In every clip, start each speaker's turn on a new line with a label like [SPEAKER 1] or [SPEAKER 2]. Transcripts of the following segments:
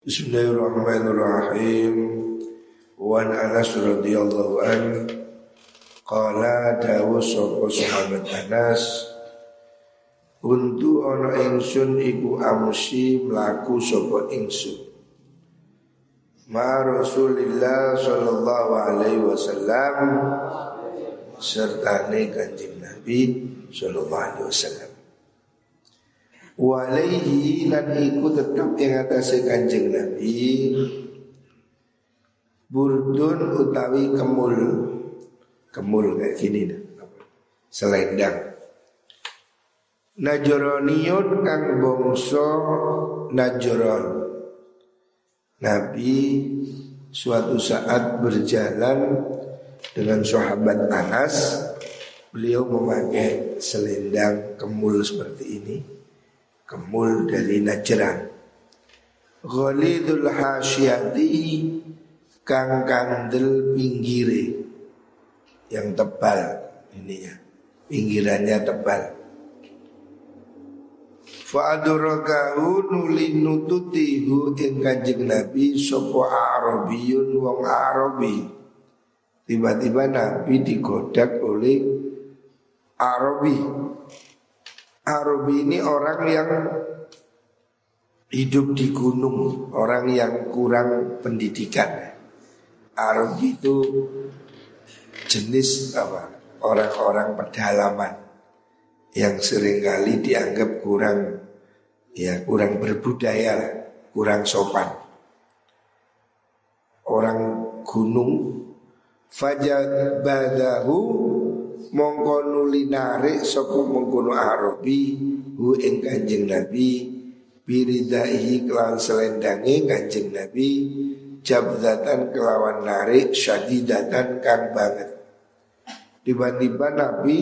[SPEAKER 1] Bismillahirrahmanirrahim. Wan Anas radhiyallahu an qala dawu sapa sahabat Anas Untu ana ingsun iku amsi mlaku sapa ingsun Ma Rasulillah sallallahu alaihi wasallam serta kanjeng Nabi sallallahu alaihi wasallam Walaihi lan iku tetap yang atas kanjeng Nabi. Burdun utawi kemul. Kemul kayak gini dah. Selendang. Najronion kang bongso Najron. Nabi suatu saat berjalan dengan sahabat Anas Beliau memakai selendang kemul seperti ini Kemul dari Najran. Ghalidul hasyati Kang kandel pinggire. Yang tebal ininya. Pinggirannya tebal. Fa'adurakahu nuli nututihu ing kanjeng Nabi Sopo Arabiyun wong Arabi. Tiba-tiba Nabi digodak oleh Arabi Arabi ini orang yang hidup di gunung, orang yang kurang pendidikan. Arabi itu jenis apa? Orang-orang pedalaman yang sering kali dianggap kurang ya kurang berbudaya, kurang sopan. Orang gunung fajad badahu mongko nuli narik sapa mengkono Arabi hu ing Kanjeng Nabi. Biridaihi kelawan selendange Kanjeng Nabi. Jabdatan kelawan narik syadidatan kang banget. Tiba-tiba Nabi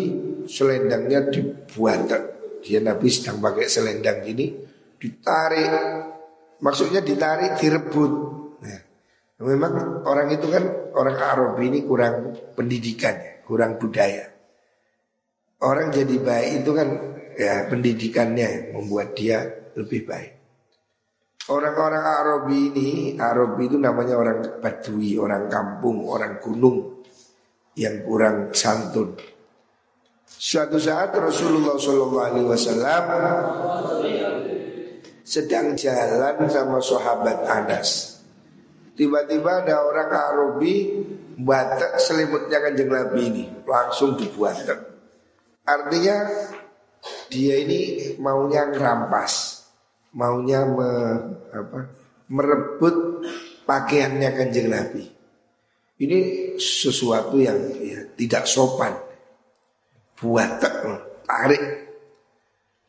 [SPEAKER 1] selendangnya dibuat. Dia Nabi sedang pakai selendang gini ditarik. Maksudnya ditarik direbut. Nah, memang orang itu kan orang Arab ini kurang pendidikan kurang budaya Orang jadi baik itu kan ya pendidikannya membuat dia lebih baik. Orang-orang Arabi ini, Arabi itu namanya orang Badui, orang kampung, orang gunung yang kurang santun. Suatu saat Rasulullah SAW sedang jalan sama sahabat Anas. Tiba-tiba ada orang Arabi batak selimutnya kanjeng Nabi ini langsung dibuat. Artinya dia ini maunya ngerampas, maunya me, apa, merebut pakaiannya kanjeng Nabi. Ini sesuatu yang ya, tidak sopan. Buat tarik.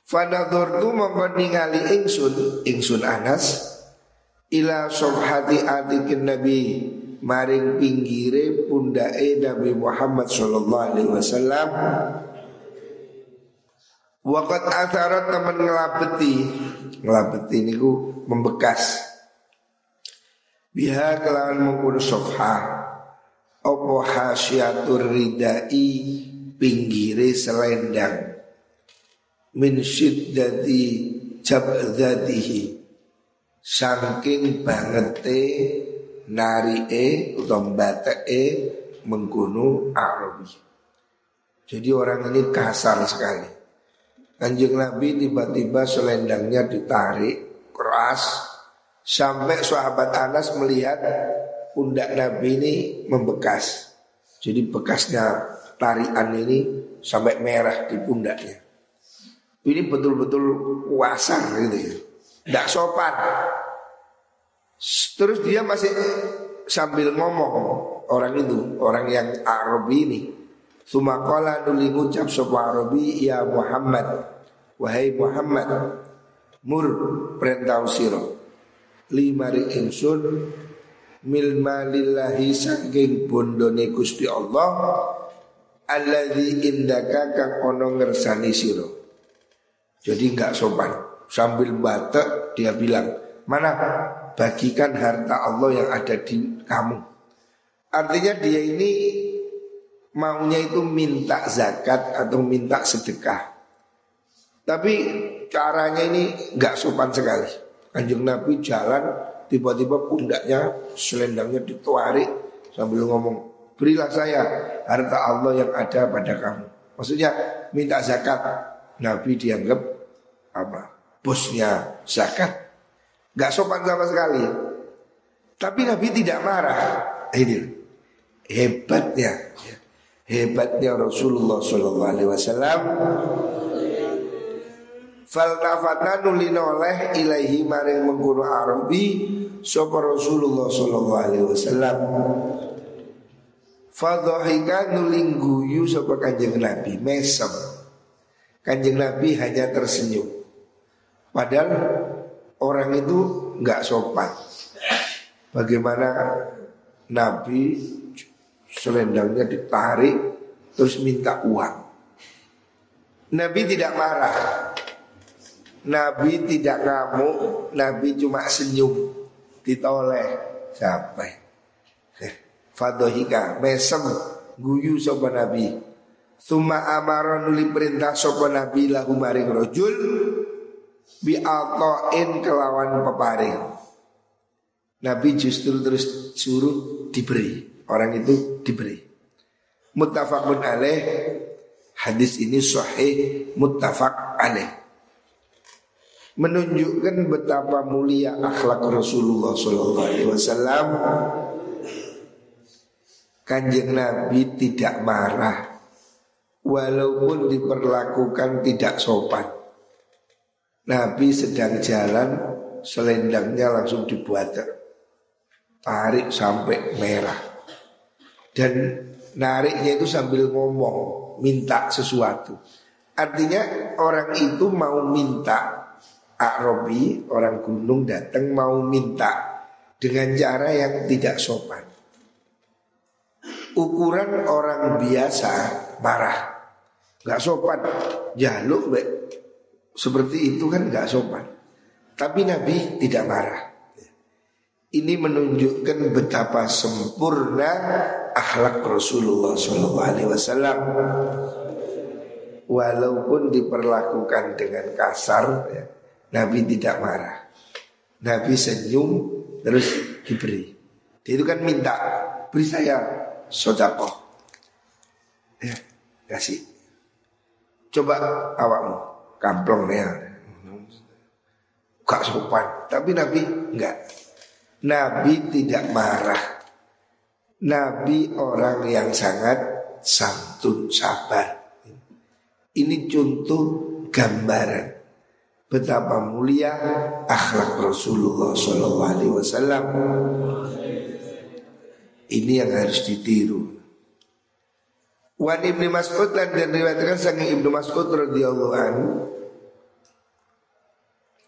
[SPEAKER 1] Fanador tu ningali ingsun, ingsun Anas, ila sobhati atikin Nabi maring pinggire pundae Nabi Muhammad sallallahu alaihi wasallam. Wakat atharat teman ngelapeti ini ku membekas. Biha kelawan mengkudu sofha. Opo hasyatur ridai Pinggiri selendang. Min syiddati jabdatihi Saking bangete Atau e Menggunu Arabi Jadi orang ini kasar sekali Kanjeng Nabi tiba-tiba selendangnya ditarik keras sampai sahabat Anas melihat pundak Nabi ini membekas. Jadi bekasnya tarian ini sampai merah di pundaknya. Ini betul-betul kuasa gitu ya. Tidak sopan. Terus dia masih sambil ngomong orang itu, orang yang Arab ini. Sumakola nuli ngucap sopa Arabi ya Muhammad Wahai Muhammad Mur perintah siro Limari insun Mil malillahi saking bondone Gusti Allah Alladhi indaka kang ono ngersani siro Jadi nggak sopan Sambil batek dia bilang Mana bagikan harta Allah yang ada di kamu Artinya dia ini maunya itu minta zakat atau minta sedekah. Tapi caranya ini nggak sopan sekali. Kanjeng Nabi jalan tiba-tiba pundaknya selendangnya ditarik sambil ngomong, "Berilah saya harta Allah yang ada pada kamu." Maksudnya minta zakat. Nabi dianggap apa? Bosnya zakat. Gak sopan sama sekali. Tapi Nabi tidak marah. Ini hebatnya, hebatnya Rasulullah Shallallahu Alaihi Wasallam. Faltafata nulinoleh ilaihi maring mengkono Arabi Sopa Rasulullah Sallallahu Alaihi Wasallam Fadhahika nuling guyu Sopa kanjeng Nabi Mesem Kanjeng Nabi hanya tersenyum Padahal orang itu nggak sopan. Bagaimana Nabi selendangnya ditarik Terus minta uang. Nabi tidak marah. Nabi tidak ngamuk, Nabi cuma senyum, ditoleh sampai. Eh, Fadohika, mesem, guyu sopa Nabi. Tuma amara nuli perintah sopa Nabi lahu maring rojul bi altoin kelawan peparing. Nabi justru terus suruh diberi, orang itu diberi. Muttafaqun alaih Hadis ini sahih muttafaq alaih menunjukkan betapa mulia akhlak Rasulullah Sallallahu Alaihi Wasallam. Kanjeng Nabi tidak marah, walaupun diperlakukan tidak sopan. Nabi sedang jalan, selendangnya langsung dibuat tarik sampai merah. Dan nariknya itu sambil ngomong, minta sesuatu. Artinya orang itu mau minta Akrobi orang gunung datang mau minta dengan cara yang tidak sopan. Ukuran orang biasa marah, nggak sopan, jaluk be. Seperti itu kan nggak sopan. Tapi Nabi tidak marah. Ini menunjukkan betapa sempurna akhlak Rasulullah SAW. Walaupun diperlakukan dengan kasar, ya, Nabi tidak marah. Nabi senyum terus diberi. Dia itu kan minta beri saya sodako. Ya, kasih. Coba awakmu kamplong ya. Gak sopan. Tapi Nabi enggak. Nabi tidak marah. Nabi orang yang sangat santun sabar. Ini contoh gambaran betapa mulia akhlak Rasulullah Shallallahu Alaihi Wasallam. Ini yang harus ditiru. Wan ibni Mas'ud dan diriwayatkan sang ibnu Mas'ud radhiyallahu an.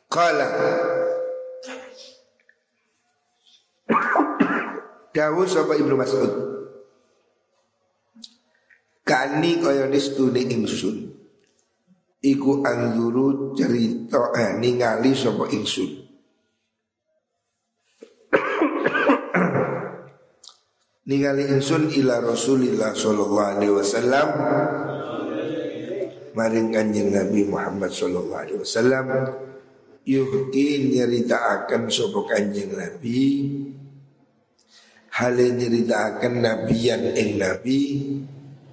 [SPEAKER 1] Kala Dawud sapa ibnu Mas'ud. Kani kaya nistune ingsun iku anzuru cerita eh, ningali sapa ingsun ningali ingsun ila Rasulillah sallallahu alaihi wasallam. Maring kanjeng Nabi Muhammad sallallahu alaihi wasallam. Yuhki nyeritakan sapa kanjeng Nabi. Hale nyeritakan nabiyan ing nabi.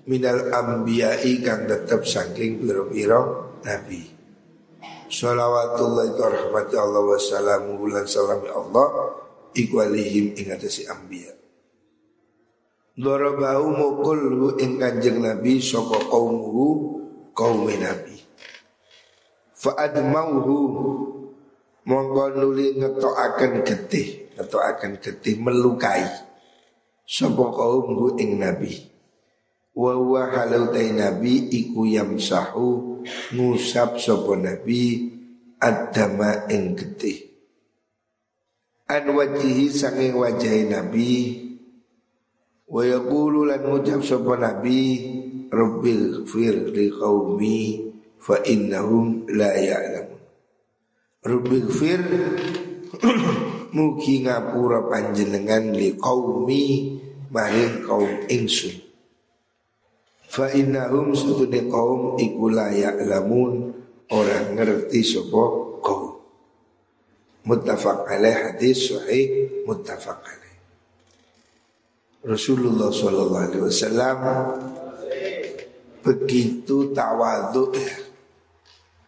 [SPEAKER 1] Minal ambiyai kang tetap saking biro-biro nabi. Salawatullah itu rahmati Allah wa salamu bulan salami Allah. Iku alihim ingatasi ambiya Dorobahu mukul ing kanjeng nabi Soko kaumuhu kaum nabi. Fa'admauhu Monggo nuli ngetoakan getih Ngetoakan getih melukai Soko kaumhu ing nabi. Wa huwa halautai nabi iku yamsahu ngusap sapa nabi adama ing getih. An wajihi sanging wajahi nabi wa yaqulu lan ngucap sapa nabi rabbil fir li qaumi fa innahum la ya'lamun rabbil fir mugi ngapura panjenengan li qaumi maring kaum ingsun Fa innahum sutune kaum iku layak lamun orang ngerti sapa kaum. Muttafaq alaih hadis sahih muttafaq alaih. Rasulullah Shallallahu Alaihi Wasallam begitu tawaduk.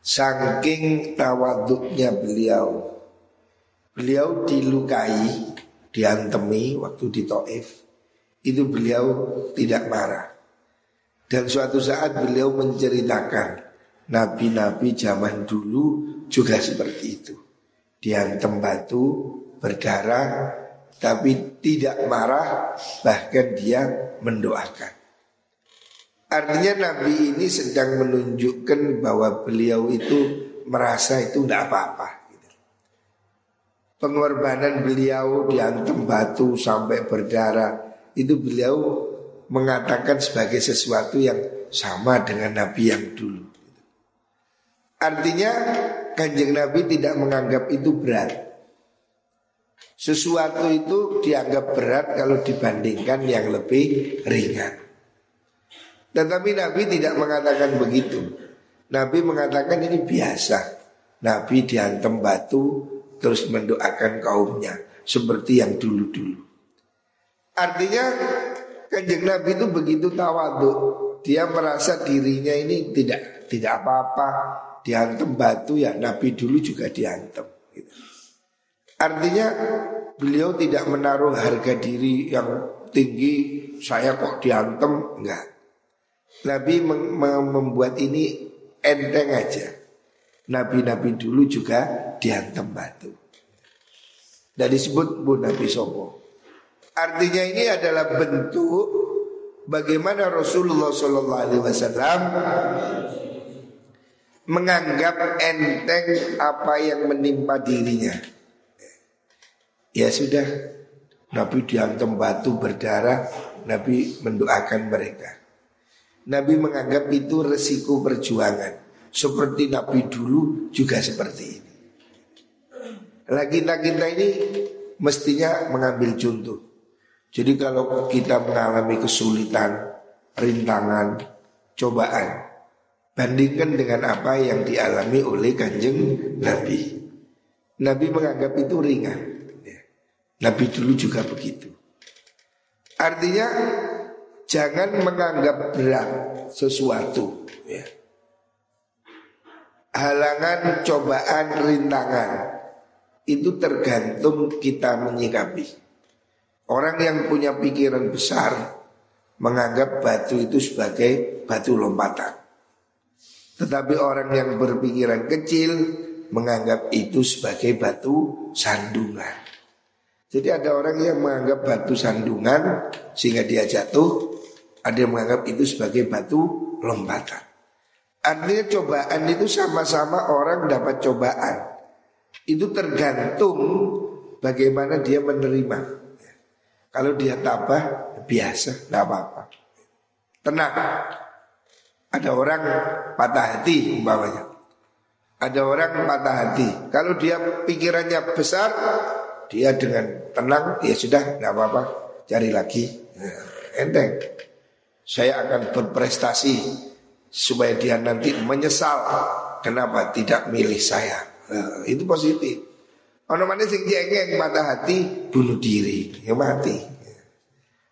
[SPEAKER 1] Saking tawaduknya beliau, beliau dilukai, diantemi waktu di Taif. Itu beliau tidak marah. Dan suatu saat beliau menceritakan Nabi-nabi zaman dulu juga seperti itu Diantem batu, berdarah Tapi tidak marah Bahkan dia mendoakan Artinya Nabi ini sedang menunjukkan bahwa beliau itu merasa itu tidak apa-apa. Pengorbanan beliau diantem batu sampai berdarah itu beliau mengatakan sebagai sesuatu yang sama dengan Nabi yang dulu. Artinya kanjeng Nabi tidak menganggap itu berat. Sesuatu itu dianggap berat kalau dibandingkan yang lebih ringan. Tetapi Nabi tidak mengatakan begitu. Nabi mengatakan ini biasa. Nabi diantem batu terus mendoakan kaumnya seperti yang dulu-dulu. Artinya kanjeng Nabi itu begitu tawaduk. Dia merasa dirinya ini tidak tidak apa-apa. Diantem batu ya Nabi dulu juga diantem. Gitu. Artinya beliau tidak menaruh harga diri yang tinggi. Saya kok diantem enggak. Nabi membuat ini enteng aja. Nabi-nabi dulu juga diantem batu. Dan disebut Bu Nabi Sopo. Artinya ini adalah bentuk bagaimana Rasulullah Shallallahu Alaihi Wasallam menganggap enteng apa yang menimpa dirinya. Ya sudah, Nabi diantem batu berdarah, Nabi mendoakan mereka. Nabi menganggap itu resiko perjuangan. Seperti Nabi dulu juga seperti ini. Lagi-lagi kita ini mestinya mengambil contoh. Jadi kalau kita mengalami kesulitan, rintangan, cobaan, bandingkan dengan apa yang dialami oleh kanjeng Nabi. Nabi menganggap itu ringan. Nabi dulu juga begitu. Artinya Jangan menganggap berat sesuatu ya. Halangan, cobaan, rintangan Itu tergantung kita menyikapi Orang yang punya pikiran besar Menganggap batu itu sebagai batu lompatan Tetapi orang yang berpikiran kecil Menganggap itu sebagai batu sandungan jadi ada orang yang menganggap batu sandungan sehingga dia jatuh ada yang menganggap itu sebagai batu lompatan. Artinya cobaan itu sama-sama orang dapat cobaan. Itu tergantung bagaimana dia menerima. Kalau dia tabah biasa, tidak apa-apa. Tenang. Ada orang patah hati umpamanya. Ada orang patah hati. Kalau dia pikirannya besar, dia dengan tenang, ya sudah, tidak apa-apa. Cari lagi. Nah, enteng saya akan berprestasi supaya dia nanti menyesal kenapa tidak milih saya. Nah, itu positif. Ono mana sing jengeng patah hati bunuh diri, ya mati.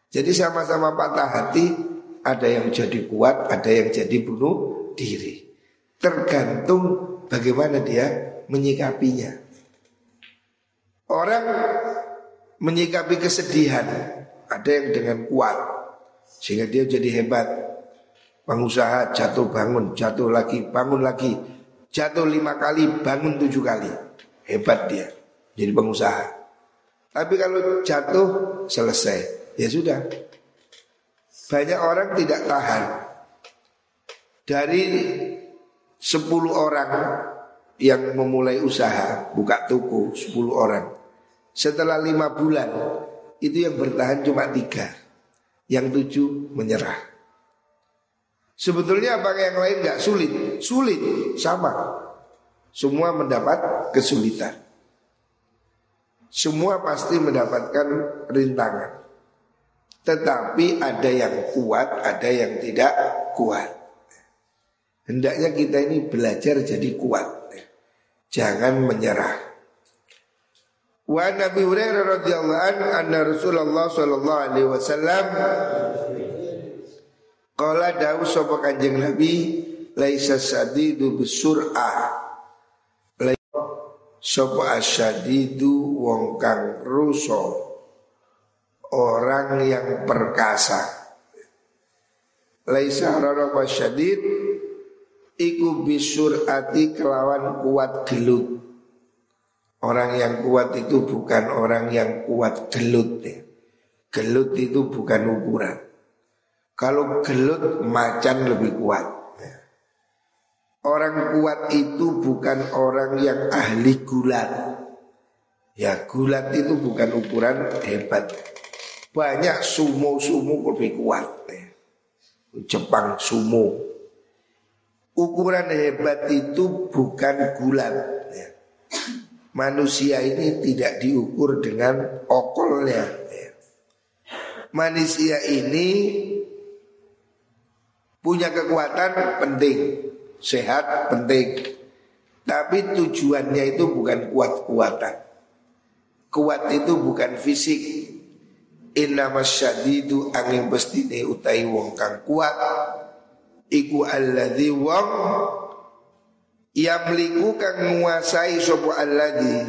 [SPEAKER 1] Jadi sama-sama patah hati ada yang jadi kuat, ada yang jadi bunuh diri. Tergantung bagaimana dia menyikapinya. Orang menyikapi kesedihan ada yang dengan kuat, sehingga dia jadi hebat. Pengusaha jatuh bangun Jatuh lagi bangun lagi Jatuh lima kali bangun tujuh kali. Hebat dia Jadi pengusaha. Tapi kalau jatuh selesai. Ya sudah. Banyak orang tidak tahan. Dari sepuluh orang Yang memulai usaha Buka toko sepuluh orang Setelah lima bulan Itu yang bertahan cuma tiga yang tujuh menyerah. Sebetulnya apa yang lain nggak sulit? Sulit, sama. Semua mendapat kesulitan. Semua pasti mendapatkan rintangan. Tetapi ada yang kuat, ada yang tidak kuat. Hendaknya kita ini belajar jadi kuat. Jangan menyerah. Wa Nabi Hurairah radhiyallahu an anna Rasulullah sallallahu alaihi wasallam qala dawu sapa Kanjeng Nabi laisa sadidu bisur'ah Sopo asyadidu wong kang ruso Orang yang perkasa. Laisa rara syadid Iku bisur ati kelawan kuat gelut Orang yang kuat itu bukan orang yang kuat gelut ya. Gelut itu bukan ukuran Kalau gelut macan lebih kuat ya. Orang kuat itu bukan orang yang ahli gulat Ya gulat itu bukan ukuran hebat Banyak sumo-sumo lebih kuat ya. Jepang sumo Ukuran hebat itu bukan gulat ya manusia ini tidak diukur dengan okolnya. Manusia ini punya kekuatan penting, sehat penting. Tapi tujuannya itu bukan kuat-kuatan. Kuat itu bukan fisik. Inna masyadidu angin bestine utai wong kang kuat. Iku alladhi wong Yamliku kang menguasai sopo alladhi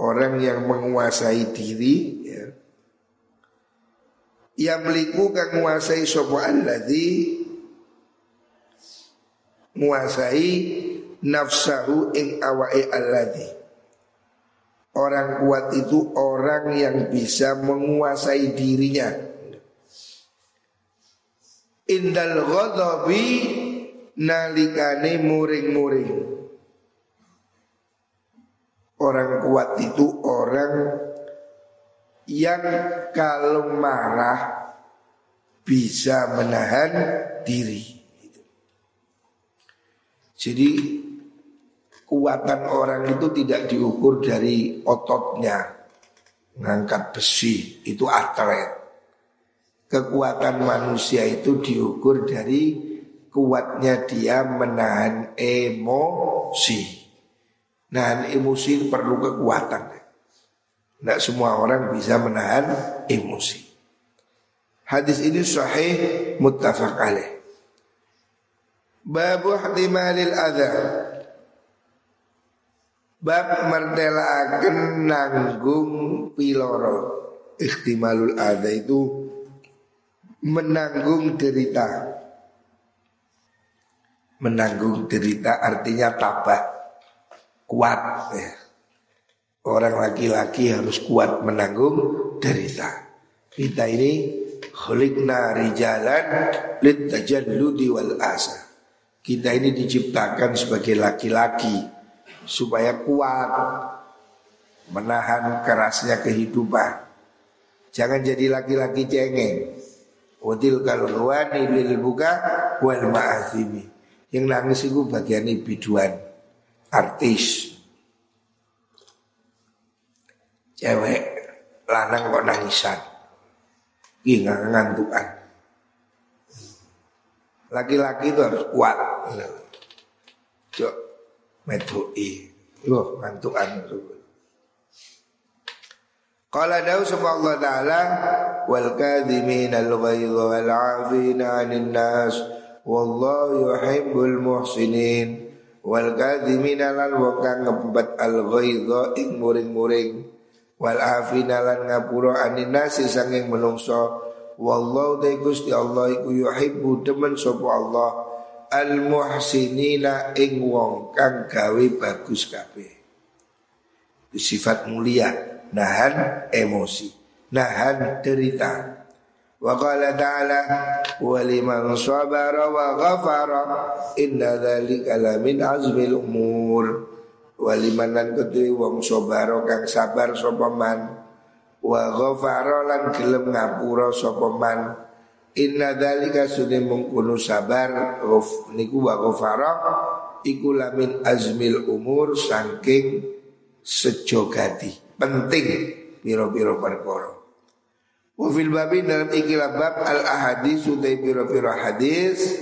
[SPEAKER 1] Orang yang menguasai diri ya. Yamliku kang menguasai sopo alladhi Menguasai nafsahu ing awai alladhi Orang kuat itu orang yang bisa menguasai dirinya. Indal ghadabi nalikane muring-muring. Orang kuat itu orang yang kalau marah bisa menahan diri. Jadi kekuatan orang itu tidak diukur dari ototnya, ngangkat besi itu atlet. Kekuatan manusia itu diukur dari kuatnya dia menahan emosi. Nahan emosi perlu kekuatan. Tidak semua orang bisa menahan emosi. Hadis ini sahih muttafaq alaih. Babu hatimalil adha Bab akan nanggung piloro Ikhtimalul adha itu Menanggung derita menanggung derita artinya tabah kuat ya. Orang laki-laki harus kuat menanggung derita. Kita ini khuliqna rijalan litajalludi wal asa. Kita ini diciptakan sebagai laki-laki supaya kuat menahan kerasnya kehidupan. Jangan jadi laki-laki cengeng. Kalau wani lil buka wal ma'azimi. Yang nangis itu bagian biduan Artis. Cewek Lanang kok nangisan. Ini ngantukan. Laki-laki itu harus kuat. Cok Medui Loh ngantukan. Qala dawu sama Allah Ta'ala Wal kadhimin al-ghayza wal-afina anin nas wallahu yuhibbul muhsinin. Wal kadhimina lan wa kang ngempet al ghaidha ing muring-muring. Wal afina lan ngapura anin nasi sanging menungso. Wallahu ta Gusti Allah iku yuhibbu demen sapa Allah. Al muhsinina ing wong kang gawe bagus kabeh. Sifat mulia nahan emosi nahan derita Wa qala ta'ala wa liman sabara wa ghafara inna dzalika lamin azmil umur. Wa liman lan ketui wong sabara kang sabar sapa man. Wa ghafara lan gelem ngapura sapa man. Inna dzalika sunni mungkunu sabar. Niku wa ghafara iku lamin azmil umur saking sejogati penting piro-piro perkara Wafil babi dalam ikilah bab al ahadis sudah piro piro hadis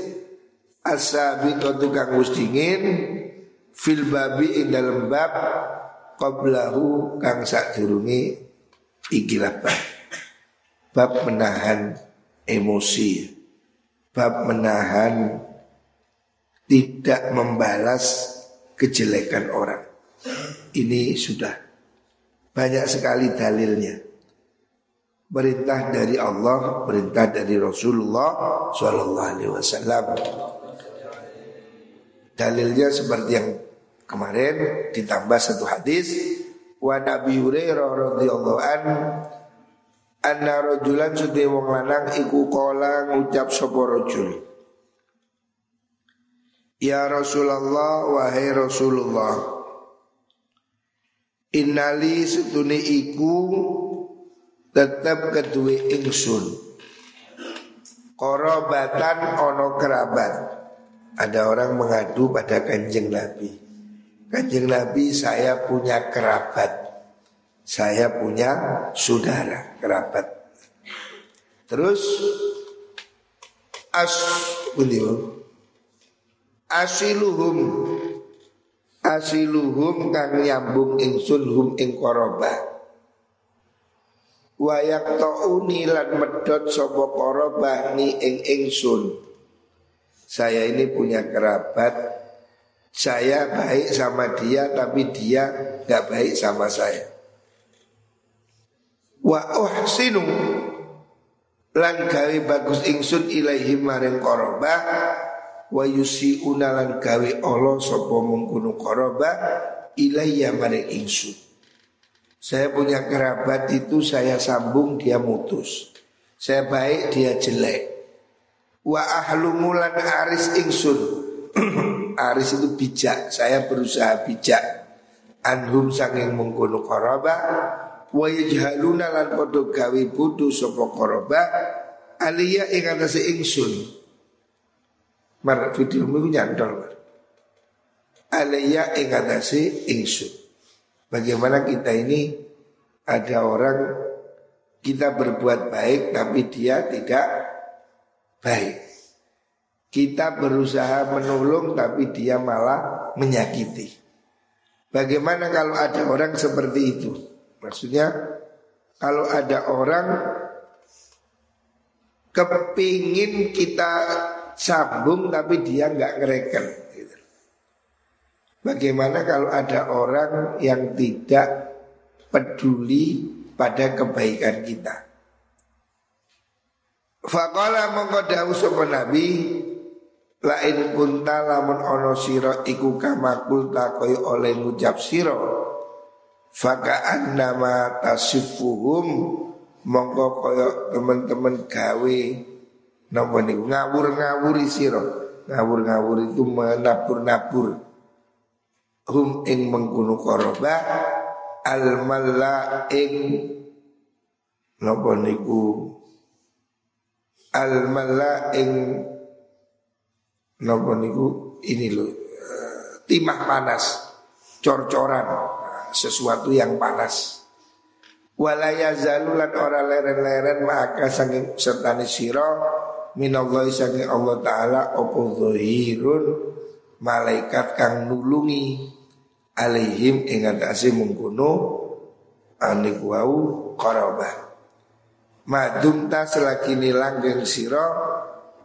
[SPEAKER 1] asabi kau tukang mustingin fil babi ing dalam bab qablahu kang sadurunge ikilah bab. Bab menahan emosi. Bab menahan tidak membalas kejelekan orang. Ini sudah banyak sekali dalilnya. Perintah dari Allah, perintah dari Rasulullah Shallallahu Alaihi Wasallam. Dalilnya seperti yang kemarin ditambah satu hadis wa Nabi Hurairah radhiyallahu an anna rajulan sudah wong lanang iku kala ngucap sapa rajul Ya Rasulullah wahai Rasulullah Innali setune iku tetap kedua ingsun. Korobatan ono kerabat. Ada orang mengadu pada kanjeng Nabi. Kanjeng Nabi saya punya kerabat. Saya punya saudara kerabat. Terus As Asiluhum. Asiluhum kang nyambung ingsun hum ing korobah Wayak ta'uni lan medot sopo korobah ni ing ingsun. Saya ini punya kerabat. Saya baik sama dia tapi dia gak baik sama saya. Wa uhsinu Lan gawe bagus ingsun ilaihi maring korobah Wa yusi'una lan gawe Allah sopo mengkunu korobah Ilaiya maring ingsun saya punya kerabat itu saya sambung dia mutus. Saya baik dia jelek. Wa ahlu mulan aris ingsun. aris itu bijak. Saya berusaha bijak. Anhum sanging mengkono koroba. Wa yajhaluna lan podo budu sopo koroba. Aliyah ing atase ingsun. Mar video mu nyantol. Aliyah ing atase ingsun. Bagaimana kita ini ada orang kita berbuat baik tapi dia tidak baik. Kita berusaha menolong tapi dia malah menyakiti. Bagaimana kalau ada orang seperti itu? Maksudnya kalau ada orang kepingin kita sambung tapi dia nggak ngereken. Bagaimana kalau ada orang yang tidak peduli pada kebaikan kita? Faqala mongko dawuh sapa Nabi lain kunta lamun ono sira iku kama kulta kaya oleh ngucap sira. Faka annama tasifuhum mongko kaya teman-teman gawe. Napa niku? Ngawur-ngawuri sira. Ngawur-ngawur itu menabur-nabur hum ing mengkunu koroba al malla ing napa niku? Al malla ing napa niku? Ini lo eh, timah panas cor-coran sesuatu yang panas. Walaya zalulan ora leren-leren maka saking sertani siro minallahi saking Allah taala opo zahirun malaikat kang nulungi alaihim ing atase mungkono anik wau qarabah. Madum ta selagi langgeng sira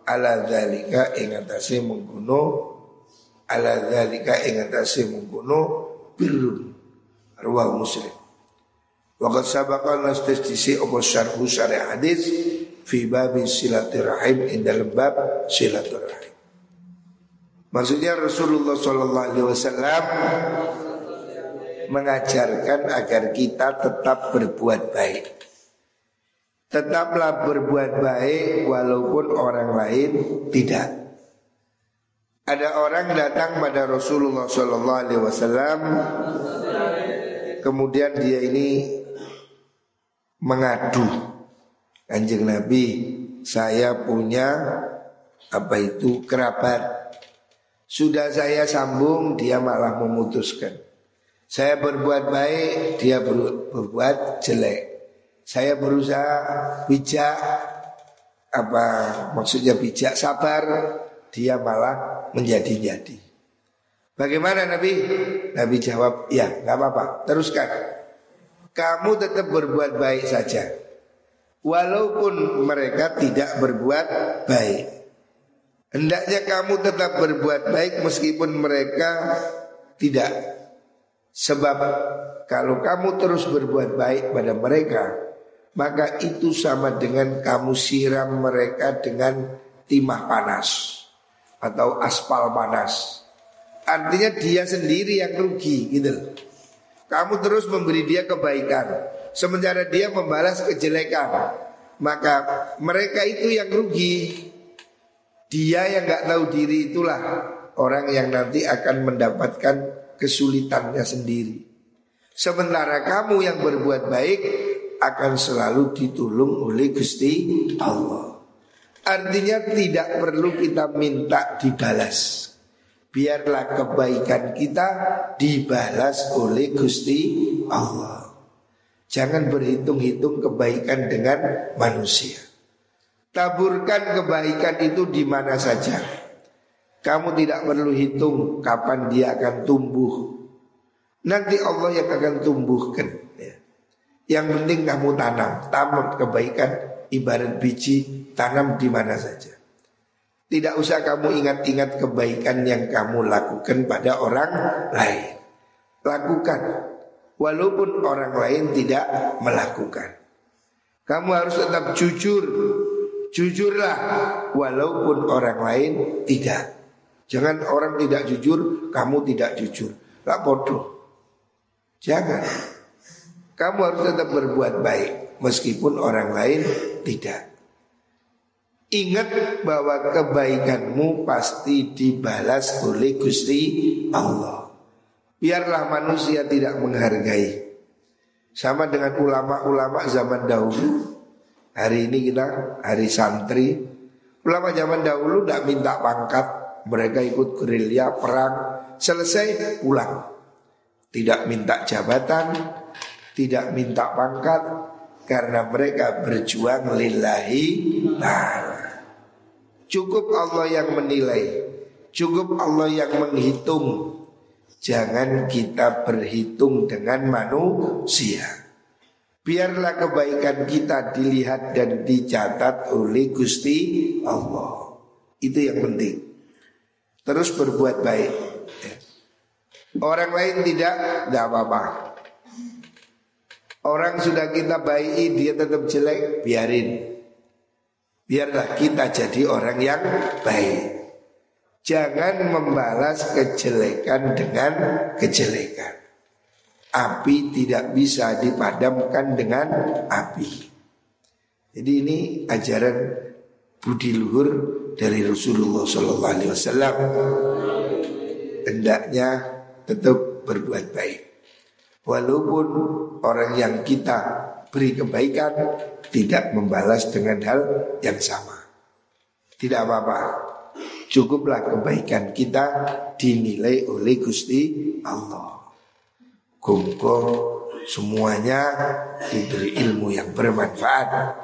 [SPEAKER 1] ala zalika ing atase mungkono ala zalika ing atase mungkono birrun. Ruwah muslim. Waqad sabaqa nastis disi opo syarhu syari hadis fi babi silaturahim in dalam bab silaturahim. Maksudnya Rasulullah Wasallam mengajarkan agar kita tetap berbuat baik. Tetaplah berbuat baik walaupun orang lain tidak. Ada orang datang pada Rasulullah Wasallam, kemudian dia ini mengadu, kanjeng Nabi, saya punya apa itu kerabat, sudah saya sambung dia malah memutuskan. Saya berbuat baik, dia ber, berbuat jelek. Saya berusaha bijak, apa maksudnya bijak sabar, dia malah menjadi-jadi. Bagaimana Nabi? Nabi jawab, ya nggak apa-apa, teruskan. Kamu tetap berbuat baik saja. Walaupun mereka tidak berbuat baik. Hendaknya kamu tetap berbuat baik meskipun mereka tidak. Sebab kalau kamu terus berbuat baik pada mereka, maka itu sama dengan kamu siram mereka dengan timah panas atau aspal panas. Artinya dia sendiri yang rugi gitu Kamu terus memberi dia kebaikan Sementara dia membalas kejelekan Maka mereka itu yang rugi dia yang nggak tahu diri itulah orang yang nanti akan mendapatkan kesulitannya sendiri. Sementara kamu yang berbuat baik akan selalu ditolong oleh Gusti Allah. Artinya tidak perlu kita minta dibalas. Biarlah kebaikan kita dibalas oleh Gusti Allah. Jangan berhitung-hitung kebaikan dengan manusia. Taburkan kebaikan itu di mana saja. Kamu tidak perlu hitung kapan dia akan tumbuh. Nanti Allah yang akan tumbuhkan. Ya. Yang penting kamu tanam, tanam kebaikan ibarat biji tanam di mana saja. Tidak usah kamu ingat-ingat kebaikan yang kamu lakukan pada orang lain. Lakukan walaupun orang lain tidak melakukan. Kamu harus tetap jujur Jujurlah walaupun orang lain tidak. Jangan orang tidak jujur, kamu tidak jujur. Gak bodoh. Jangan. Kamu harus tetap berbuat baik meskipun orang lain tidak. Ingat bahwa kebaikanmu pasti dibalas oleh Gusti Allah. Biarlah manusia tidak menghargai. Sama dengan ulama-ulama zaman dahulu Hari ini kita hari santri. Ulama zaman dahulu tidak minta pangkat, mereka ikut gerilya perang, selesai pulang. Tidak minta jabatan, tidak minta pangkat, karena mereka berjuang lillahi ta'ala. Cukup Allah yang menilai, cukup Allah yang menghitung. Jangan kita berhitung dengan manusia. Biarlah kebaikan kita dilihat dan dicatat oleh Gusti Allah. Itu yang penting. Terus berbuat baik. Orang lain tidak, tidak apa-apa. Orang sudah kita baiki dia tetap jelek, biarin. Biarlah kita jadi orang yang baik. Jangan membalas kejelekan dengan kejelekan. Api tidak bisa dipadamkan dengan api. Jadi ini ajaran budi luhur dari Rasulullah Wasallam. Hendaknya tetap berbuat baik. Walaupun orang yang kita beri kebaikan tidak membalas dengan hal yang sama. Tidak apa-apa. Cukuplah kebaikan kita dinilai oleh Gusti Allah kumpul semuanya diberi ilmu yang bermanfaat